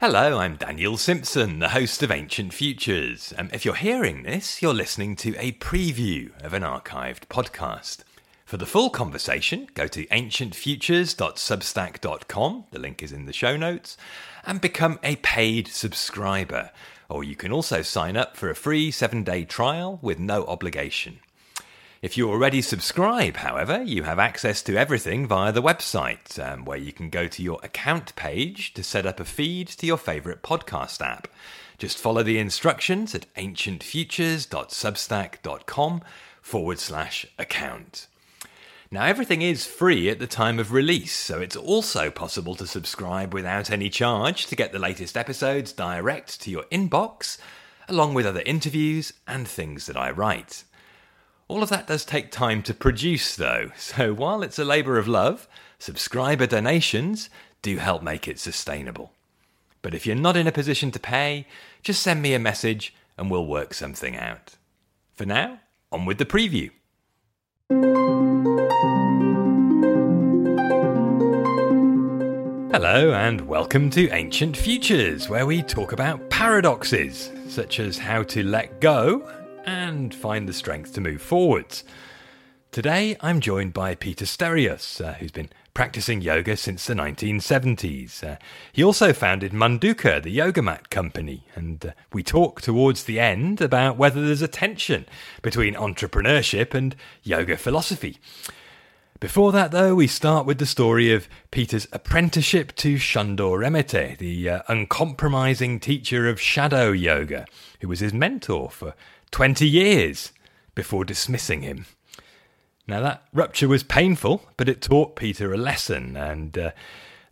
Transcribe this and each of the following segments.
Hello, I'm Daniel Simpson, the host of Ancient Futures. Um, if you're hearing this, you're listening to a preview of an archived podcast. For the full conversation, go to ancientfutures.substack.com, the link is in the show notes, and become a paid subscriber. Or you can also sign up for a free seven day trial with no obligation. If you already subscribe, however, you have access to everything via the website, um, where you can go to your account page to set up a feed to your favourite podcast app. Just follow the instructions at ancientfutures.substack.com forward slash account. Now, everything is free at the time of release, so it's also possible to subscribe without any charge to get the latest episodes direct to your inbox, along with other interviews and things that I write. All of that does take time to produce, though, so while it's a labour of love, subscriber donations do help make it sustainable. But if you're not in a position to pay, just send me a message and we'll work something out. For now, on with the preview. Hello, and welcome to Ancient Futures, where we talk about paradoxes, such as how to let go and find the strength to move forwards. Today, I'm joined by Peter Sterios, uh, who's been practicing yoga since the 1970s. Uh, he also founded Manduka, the yoga mat company, and uh, we talk towards the end about whether there's a tension between entrepreneurship and yoga philosophy. Before that, though, we start with the story of Peter's apprenticeship to Shandor Remete, the uh, uncompromising teacher of shadow yoga, who was his mentor for 20 years before dismissing him. Now, that rupture was painful, but it taught Peter a lesson, and uh,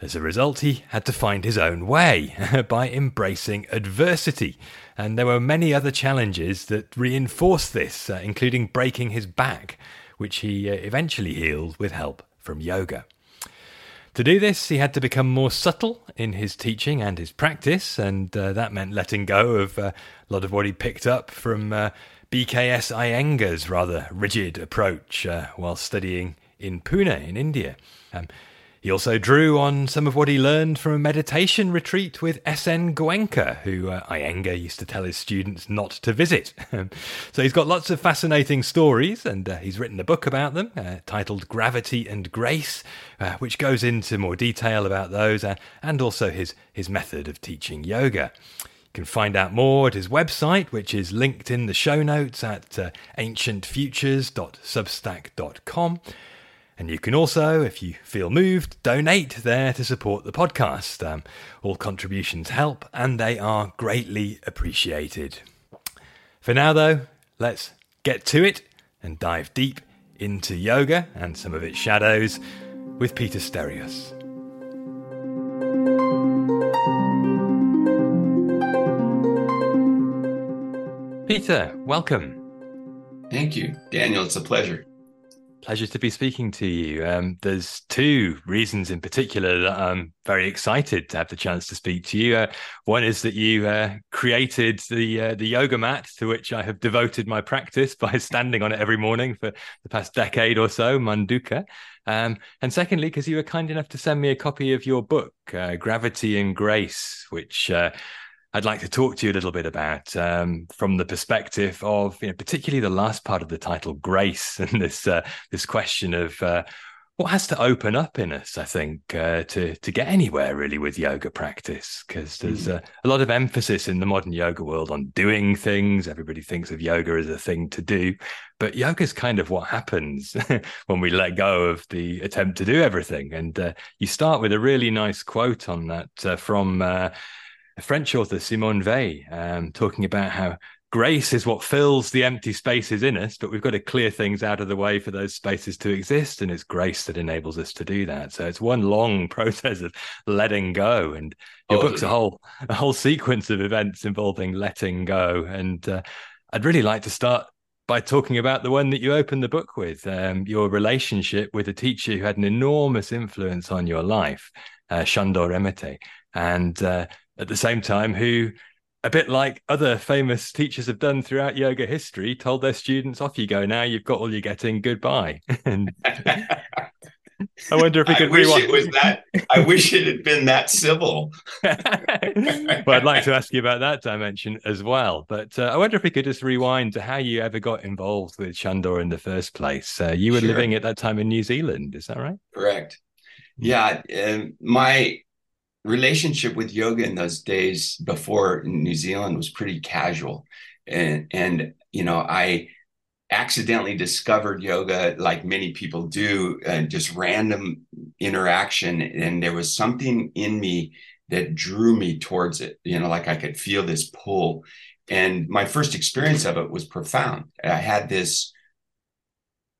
as a result, he had to find his own way by embracing adversity. And there were many other challenges that reinforced this, uh, including breaking his back which he uh, eventually healed with help from yoga. To do this, he had to become more subtle in his teaching and his practice, and uh, that meant letting go of uh, a lot of what he picked up from uh, BKS Iyengar's rather rigid approach uh, while studying in Pune in India. Um, he also drew on some of what he learned from a meditation retreat with S.N. Goenka, who uh, Iyengar used to tell his students not to visit. so he's got lots of fascinating stories, and uh, he's written a book about them uh, titled Gravity and Grace, uh, which goes into more detail about those uh, and also his, his method of teaching yoga. You can find out more at his website, which is linked in the show notes at uh, ancientfutures.substack.com. And you can also, if you feel moved, donate there to support the podcast. Um, all contributions help and they are greatly appreciated. For now, though, let's get to it and dive deep into yoga and some of its shadows with Peter Sterios. Peter, welcome. Thank you, Daniel. It's a pleasure. Pleasure to be speaking to you. Um, there's two reasons in particular that I'm very excited to have the chance to speak to you. Uh, one is that you uh, created the uh, the yoga mat to which I have devoted my practice by standing on it every morning for the past decade or so, Manduka. Um, and secondly, because you were kind enough to send me a copy of your book, uh, Gravity and Grace, which uh, I'd like to talk to you a little bit about um, from the perspective of, you know, particularly the last part of the title, grace, and this uh, this question of uh, what has to open up in us. I think uh, to to get anywhere really with yoga practice, because there's mm. a lot of emphasis in the modern yoga world on doing things. Everybody thinks of yoga as a thing to do, but yoga is kind of what happens when we let go of the attempt to do everything. And uh, you start with a really nice quote on that uh, from uh, a French author, Simone Weil, um, talking about how grace is what fills the empty spaces in us, but we've got to clear things out of the way for those spaces to exist. And it's grace that enables us to do that. So it's one long process of letting go. And your oh, book's a whole a whole sequence of events involving letting go. And uh, I'd really like to start by talking about the one that you opened the book with, um, your relationship with a teacher who had an enormous influence on your life, uh, Shandor Remete. And uh, at the same time who a bit like other famous teachers have done throughout yoga history, told their students, "Off you go now. You've got all you're getting. Goodbye." and I wonder if we could I wish rewind. it was that. I wish it had been that civil. but I'd like to ask you about that dimension as well. But uh, I wonder if we could just rewind to how you ever got involved with Shandor in the first place. Uh, you were Sure. living at that time in New Zealand, is that right? Correct. Yeah, um, my relationship with yoga in those days before New Zealand was pretty casual, and and you know I accidentally discovered yoga like many people do, uh, just random interaction, and there was something in me that drew me towards it. You know, like I could feel this pull, and my first experience of it was profound. I had this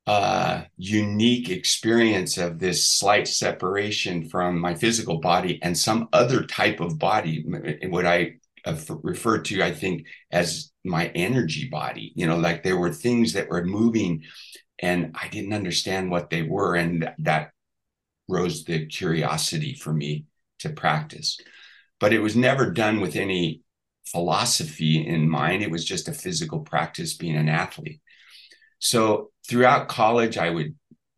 uh, unique experience of this slight separation from my physical body and some other type of body, what I referred to, I think, as my energy body. You know, like there were things that were moving and I didn't understand what they were. And that rose the curiosity for me to practice. But it was never done with any philosophy in mind. It was just a physical practice being an athlete. So throughout college, I would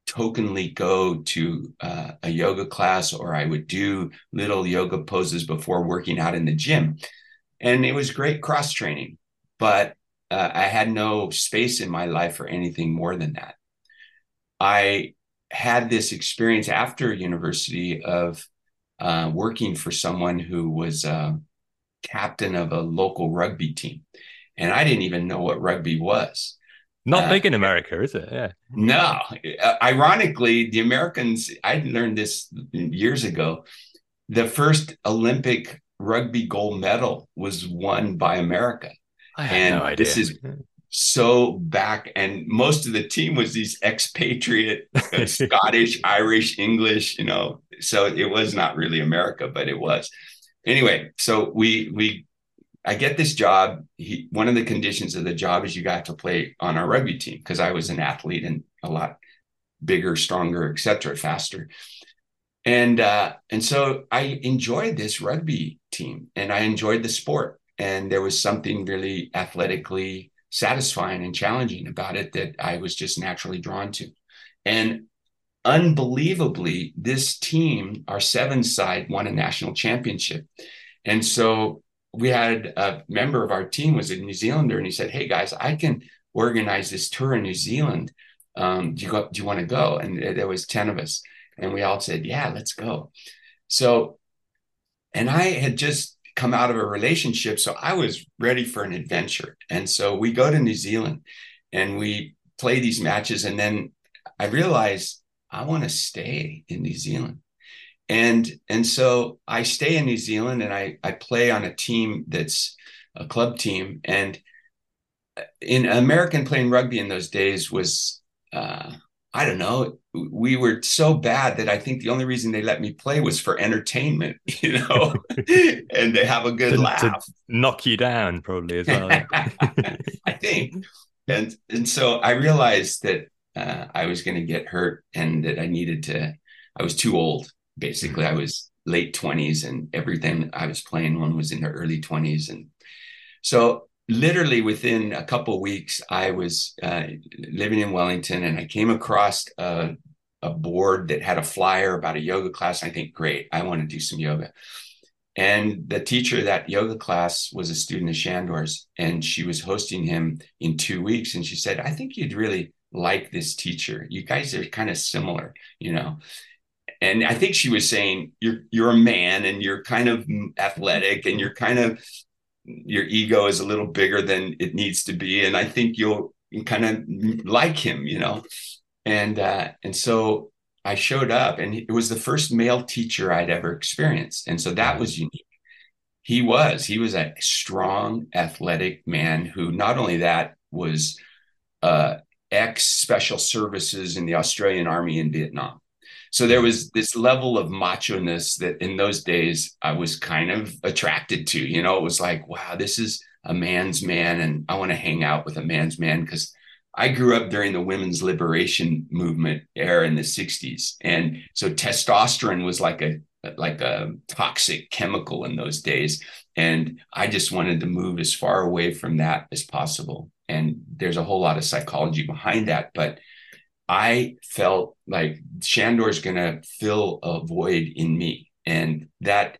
tokenly go to uh, a yoga class or I would do little yoga poses before working out in the gym. And it was great cross training, but uh, I had no space in my life for anything more than that. I had this experience after university of uh, working for someone who was uh, captain of a local rugby team. And I didn't even know what rugby was. Not Uh, big in America, is it? Yeah. No, Uh, ironically, the Americans, I learned this years ago. The first Olympic rugby gold medal was won by America. I had And no idea. this is- So back, and most of the team was these expatriate uh, Scottish, Irish, English, you know. So it was not really America, but it was. Anyway, so we we I get this job. He, one of the conditions of the job is you got to play on our rugby team because I was an athlete and a lot bigger, stronger, etc., faster. And uh, and so I enjoyed this rugby team and I enjoyed the sport. And there was something really athletically satisfying and challenging about it that I was just naturally drawn to. And unbelievably, this team, our seven side, won a national championship. And so we had a member of our team was a New Zealander, and he said, "Hey guys, I can organize this tour in New Zealand. Um, do you go? Do you want to go?" And there was ten of us, and we all said, "Yeah, let's go." So, and I had just come out of a relationship, so I was ready for an adventure. And so we go to New Zealand, and we play these matches, and then I realized I want to stay in New Zealand and and so I stay in New Zealand and I I play on a team that's a club team and in American playing rugby in those days was uh, I don't know we were so bad that I think the only reason they let me play was for entertainment you know and to have a good To- to- laugh Knock you down, probably as well. I think. And and so I realized that uh, I was going to get hurt and that I needed to. I was too old. Basically, I was late twenties, and everything I was playing one was in the early twenties, and so literally within a couple of weeks, I was uh, living in Wellington, and I came across a, a board that had a flyer about a yoga class. I think, great, I want to do some yoga. And the teacher of that yoga class was a student of Shandor's, and she was hosting him in two weeks. And she said, I think you'd really like this teacher. You guys are kind of similar, you know. And I think she was saying, You're you're a man and you're kind of athletic and you're kind of your ego is a little bigger than it needs to be. And I think you'll kind of like him, you know. And uh, and so I showed up, and it was the first male teacher I'd ever experienced, and so that was unique. He was he was a strong, athletic man who not only that was uh, ex special services in the Australian Army in Vietnam. So there was this level of macho ness that in those days I was kind of attracted to. You know, it was like, wow, this is a man's man, and I want to hang out with a man's man because I grew up during the women's liberation movement era in the 60s. And so testosterone was like a like a toxic chemical in those days. And I just wanted to move as far away from that as possible. And there's a whole lot of psychology behind that. But I felt like Shandor's going to fill a void in me. And that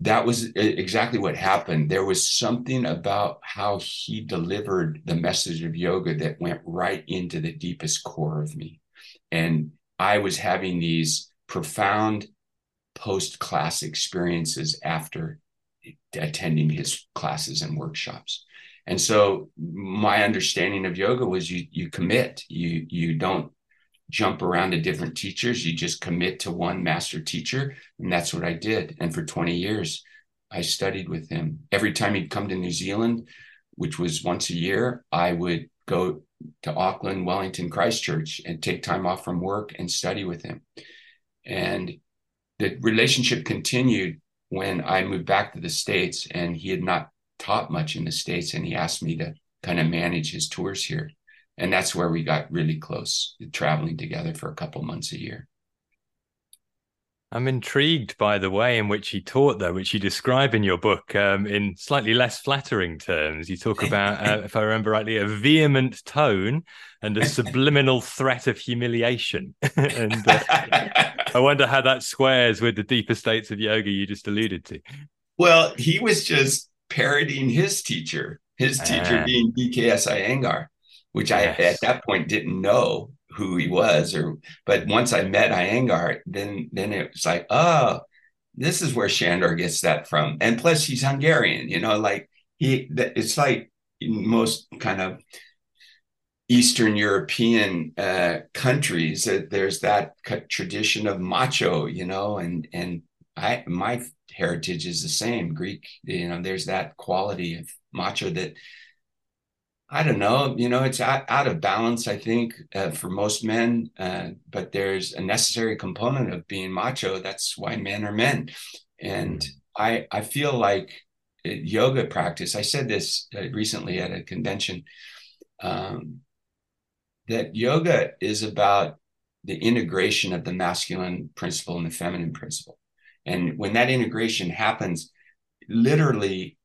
that was exactly what happened. There was something about how he delivered the message of yoga that went right into the deepest core of me. And I was having these profound post class experiences after attending his classes and workshops. And so my understanding of yoga was you you commit. You you don't jump around to different teachers. You just commit to one master teacher. And that's what I did. And for 20 years, I studied with him. Every time he'd come to New Zealand, which was once a year, I would go to Auckland, Wellington, Christchurch, and take time off from work and study with him. And the relationship continued when I moved back to the States and he had not taught much in the States and he asked me to kind of manage his tours here. And that's where we got really close, traveling together for a couple months a year. I'm intrigued by the way in which he taught, though, which you describe in your book um, in slightly less flattering terms. You talk about, uh, if I remember rightly, a vehement tone and a subliminal threat of humiliation. and uh, I wonder how that squares with the deeper states of yoga you just alluded to. Well, he was just parodying his teacher, his teacher ah. being BKS Iyengar, which yes. I at that point didn't know who he was or but once I met Iyengar, then then it was like, oh, this is where Shandor gets that from. And plus he's Hungarian, you know, like he it's like most kind of Eastern European uh, countries that there's that tradition of macho, you know, and and I my heritage is the same Greek, you know, there's that quality of macho that I don't know. You know, it's out, out of balance, I think, uh, for most men. Uh, but there's a necessary component of being macho. That's why men are men. And I, I feel like uh, yoga practice. I said this uh, recently at a convention. Um, that yoga is about the integration of the masculine principle and the feminine principle. And when that integration happens, literally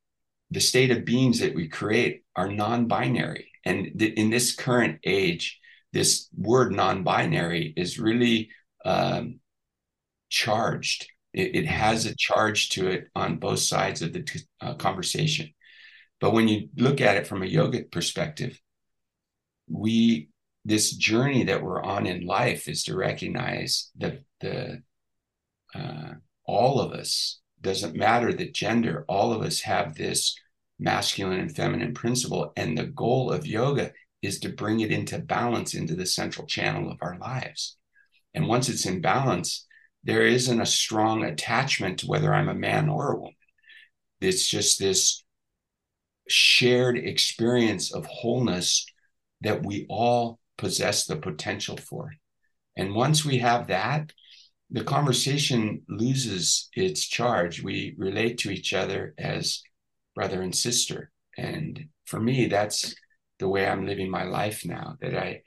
the state of beings that we create are non-binary. And th- in this current age this word non-binary is really um, charged. It, it, has a charge to it on both sides of the t- uh, conversation. But when you look at it from a yogic perspective we this journey that we're on in life is to recognize that the uh, all of us doesn't matter the gender all of us have this masculine and feminine principle. And the goal of yoga is to bring it into balance into the central channel of our lives. And once it's in balance, there isn't a strong attachment to whether I'm a man or a woman. It's just this shared experience of wholeness that we all possess the potential for. And once we have that, the conversation loses its charge. We relate to each other as brother and sister. And for me, that's the way I'm living my life now, that I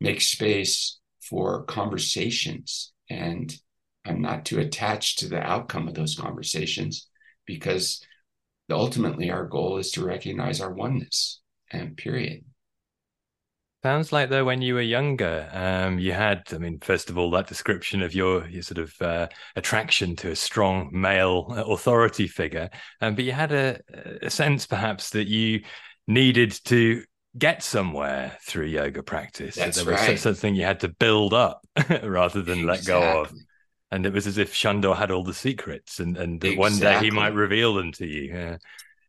make space for conversations and I'm not too attached to the outcome of those conversations because ultimately our goal is to recognize our oneness and period. Sounds like though when you were younger, um, you had, I mean, first of all, that description of your your sort of uh, attraction to a strong male authority figure, um, but you had a, a sense perhaps that you needed to get somewhere through yoga practice. That's there was right. something you had to build up rather than let go of. And it was as if Shandor had all the secrets, and and that exactly. one day he might reveal them to you. Yeah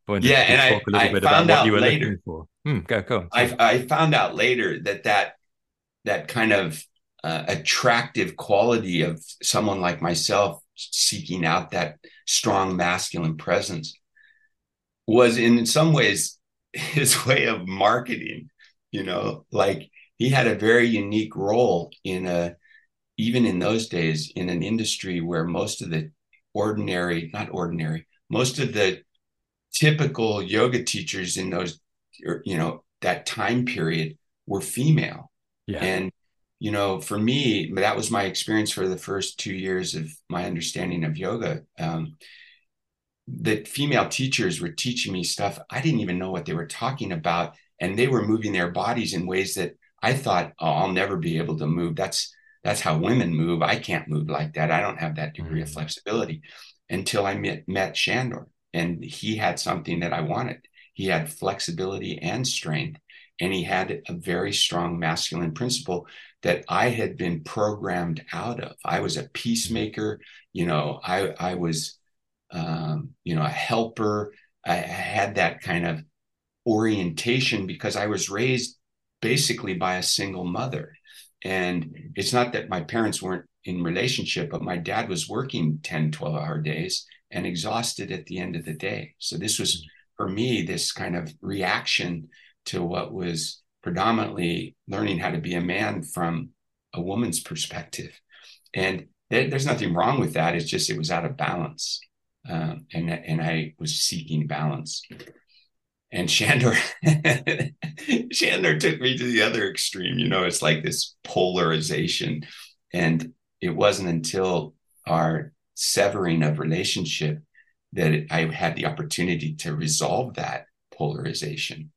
yeah, and I, talk a little I bit about what you were later, looking for. Hmm, go, go. I, I found out later that that that kind of uh, attractive quality of someone like myself seeking out that strong masculine presence was in some ways his way of marketing you know like he had a very unique role in a even in those days in an industry where most of the ordinary not ordinary most of the typical yoga teachers in those you know that time period were female yeah. and you know for me that was my experience for the first two years of my understanding of yoga um, that female teachers were teaching me stuff i didn't even know what they were talking about and they were moving their bodies in ways that I thought, oh, I'll never be able to move. That's that's how women move. I can't move like that. I don't have that degree mm-hmm. of flexibility until I met, met Shandor. And he had something that I wanted. He had flexibility and strength. And he had a very strong masculine principle that I had been programmed out of. I was a peacemaker, you know, I, I was, um, you know, a helper. I had that kind of orientation because I was raised basically by a single mother. And it's not that my parents weren't in relationship, but my dad was working 10, 12 hour days and exhausted at the end of the day. So this was for me this kind of reaction to what was predominantly learning how to be a man from a woman's perspective. And there's nothing wrong with that. It's just it was out of balance. Um, and, and I was seeking balance. And Shandor, Shandor took me to the other extreme. You know, it's like this polarization. And it wasn't until our severing of relationship that I had the opportunity to resolve that polarization.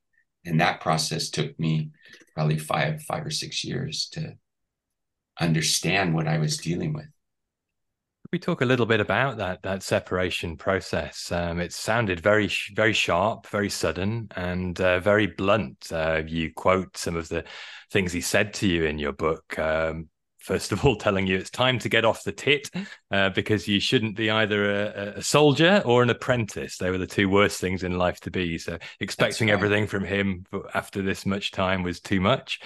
And that process took me probably five, five or six years to understand what I was dealing with. We talk a little bit about that that separation process. Um, it sounded very very sharp, very sudden, and uh, very blunt. Uh, you quote some of the things he said to you in your book. Um, first of all telling you it's time to get off the tit uh, because you shouldn't be either a, a, soldier or an apprentice. They were the two worst things in life to be. So expecting right. everything from him after this much time was too much.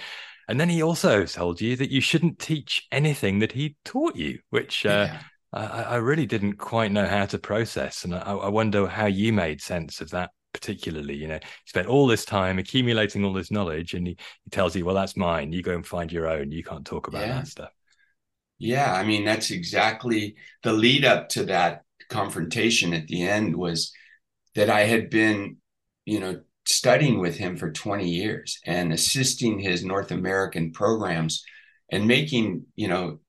And then he also told you that you shouldn't teach anything that he taught you, which uh, yeah. I, I, really didn't quite know how to process. And I, I wonder how you made sense of that particularly you know he spent all this time accumulating all this knowledge and he, he tells you well that's mine. You go and find your own. You can't talk about yeah. that stuff. Yeah i mean that's exactly the lead up to that confrontation at the end was that i had been you know studying with him for 20 years and assisting his north american programs and making you know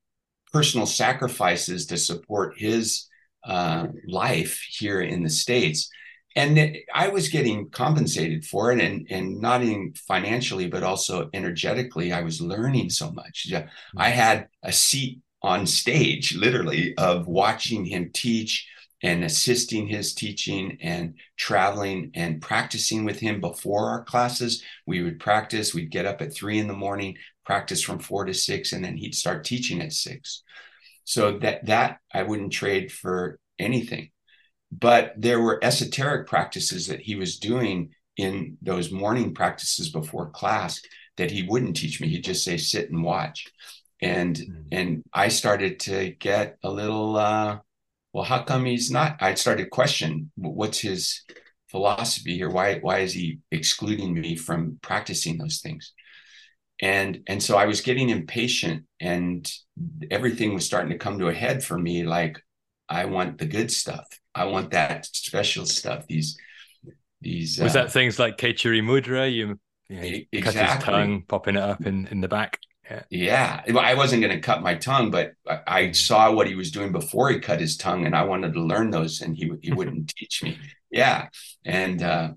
personal sacrifices to support his uh, life here in the states and I was getting compensated for it, and and not in financially, but also energetically. I was learning so much. I mm-hmm. had a seat on stage, literally, of watching him teach and assisting his teaching and traveling and practicing with him before our classes. We would practice. We'd get up at three in the morning, practice from four to six, and then he'd start teaching at six. So that that I wouldn't trade for anything but there were esoteric practices that he was doing in those morning practices before class that he wouldn't teach me. He'd just say, sit and watch. And mm-hmm. and I started to get a little uh, well, how come he's not? I started question what's his philosophy here? Why why is he excluding me from practicing those things? And and so I was getting impatient and everything was starting to come to a head for me like I want the good stuff. I want that special stuff. These these was uh, that things like Khechari Mudra? You, you know, exactly. cut his tongue, popping it up in in the back. Yeah. yeah. I wasn't going to cut my tongue, but I saw what he was doing before he cut his tongue, and I wanted to learn those, and he he wouldn't teach me. Yeah, and uh,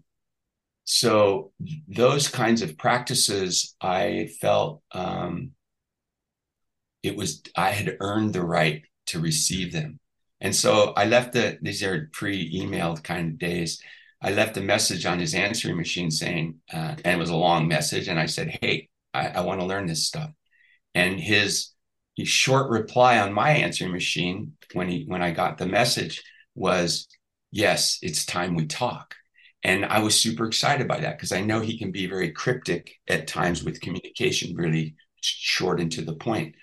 so those kinds of practices, I felt um, it was I had earned the right to receive them. And so I left the, these are pre emailed kind of days. I left a message on his answering machine saying, uh, and it was a long message. And I said, Hey, I, I want to learn this stuff. And his, his short reply on my answering machine when he, when I got the message was, Yes, it's time we talk. And I was super excited by that because I know he can be very cryptic at times with communication, really short and to the point.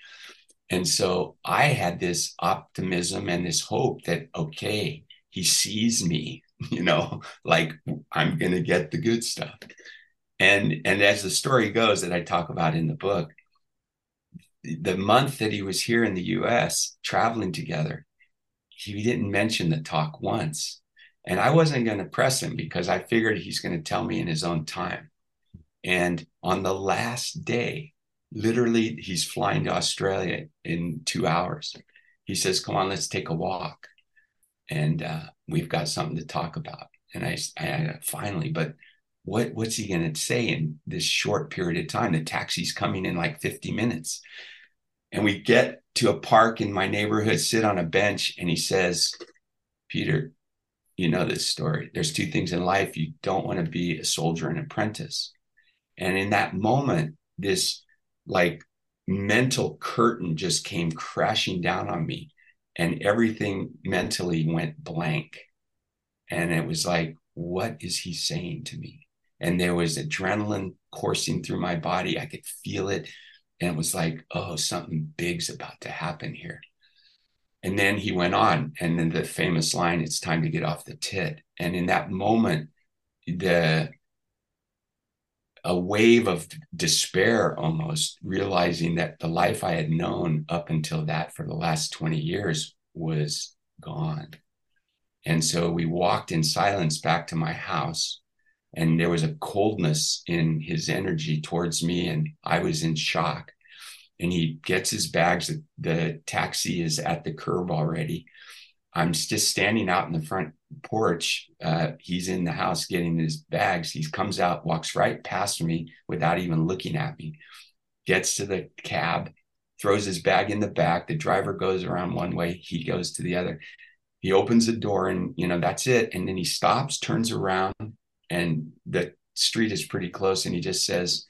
And so I had this optimism and this hope that, okay, he sees me, you know, like I'm going to get the good stuff. And, and as the story goes that I talk about in the book, the month that he was here in the US traveling together, he didn't mention the talk once. And I wasn't going to press him because I figured he's going to tell me in his own time. And on the last day, literally he's flying to australia in two hours he says come on let's take a walk and uh, we've got something to talk about and I, I finally but what what's he going to say in this short period of time? The taxi's coming in like 50 minutes. And we get to a park in my neighborhood, sit on a bench, and he says, Peter, you know this story. There's two things in life. You don't want to be a soldier and apprentice. And in that moment, this like mental curtain just came crashing down on me and everything mentally went blank. And it was like, what is he saying to me? And there was adrenaline coursing through my body. I could feel it. And it was like, oh, something big's about to happen here. And then he went on, and then the famous line, it's time to get off the tit. And in that moment, the a wave of despair almost realizing that the life I had known up until that for the last 20 years was gone. And so we walked in silence back to my house, and there was a coldness in his energy towards me, and I was in shock. And he gets his bags, the taxi is at the curb already. I'm just standing out in the front porch. Uh, he's in the house getting his bags. He comes out, walks right past me without even looking at me, gets to the cab, throws his bag in the back. The driver goes around one way, he goes to the other. He opens the door, and you know that's it. And then he stops, turns around, and the street is pretty close. And he just says,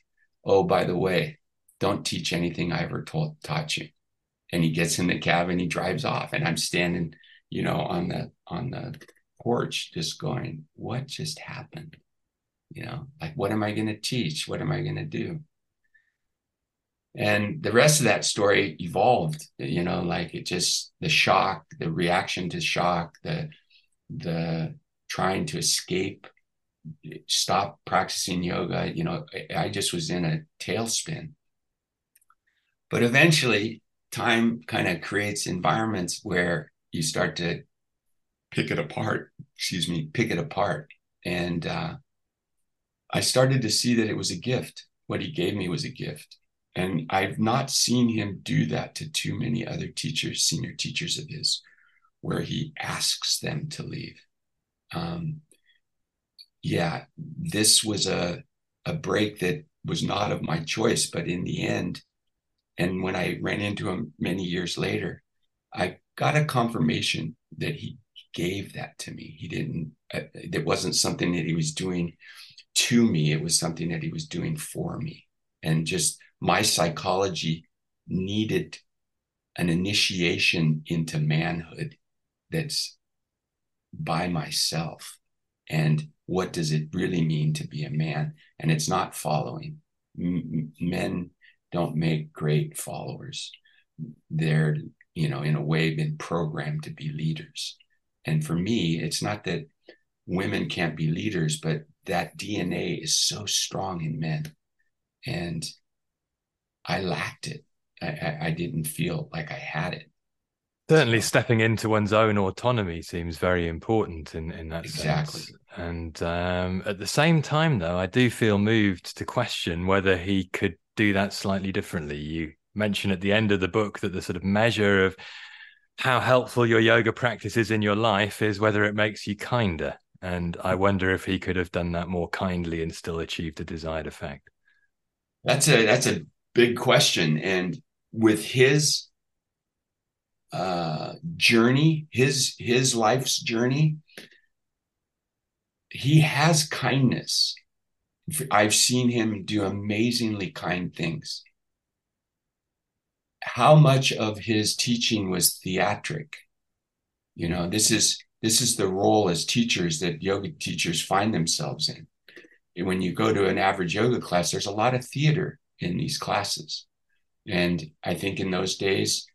"Oh, by the way, don't teach anything I ever taught you." And he gets in the cab and he drives off. And I'm standing you know, on the on the porch, just going, what just happened? You know, like what am I going to teach? What am I going to do? And the rest of that story evolved, you know, like it just the shock, the reaction to shock, the the trying to escape, stop practicing yoga. You know, I just was in a tailspin. But eventually, time kind of creates environments where you start to pick it apart, excuse me, pick it apart. And uh, I started to see that it was a gift. What he gave me was a gift. And I've not seen him do that to too many other teachers, senior teachers of his, where he asks them to leave. Um, yeah, this was a, a break that was not of my choice, but in the end, and when I ran into him many years later, I got a confirmation that he gave that to me. He didn't, uh, it wasn't something that he was doing to me, it was something that he was doing for me. And just my psychology needed an initiation into manhood that's by myself. And what does it really mean to be a man? And it's not following. M- men don't make great followers. They're you know, in a way been programmed to be leaders. And for me, it's not that women can't be leaders, but that DNA is so strong in men. And I lacked it. I, I, I didn't feel like I had it. Certainly, stepping into one's own autonomy seems very important in, in that exactly. sense. And um, at the same time, though, I do feel moved to question whether he could do that slightly differently. You mention at the end of the book that the sort of measure of how helpful your yoga practice is in your life is whether it makes you kinder. And I wonder if he could have done that more kindly and still achieved the desired effect. That's a that's a big question. And with his uh, journey, his his life's journey, he has kindness. I've seen him do amazingly kind things how much of his teaching was theatric? You know this is this is the role as teachers that yoga teachers find themselves in. And when you go to an average yoga class there's a lot of theater in these classes. And i think in those days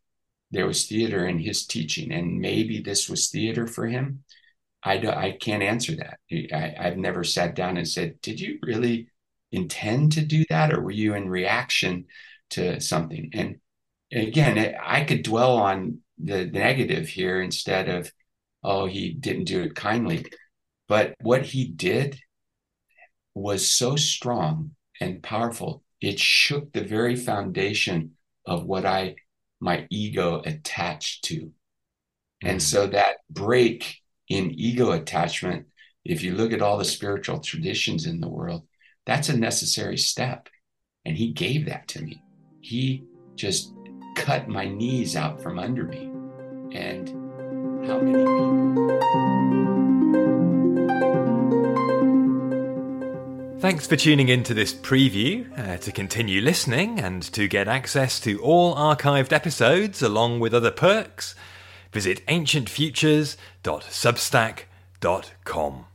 there was theater in his teaching and maybe this was theater for him. I do, i can't answer that. I, i've never sat down and said did you really intend to do that or were you in reaction to something? And again, I could dwell on the negative here instead of, oh, he didn't do it kindly. But what he did was so strong and powerful, it shook the very foundation of what I, my ego attached to. Mm-hmm. And mm. so that break in ego attachment if you look at all the spiritual traditions in the world, that's a necessary step. And he gave that to me. He just cut my knees out from under me. And how many people? Thanks for tuning in to this preview. Uh, to continue listening and to get access to all archived episodes along with other perks, visit ancientfutures.substack.com.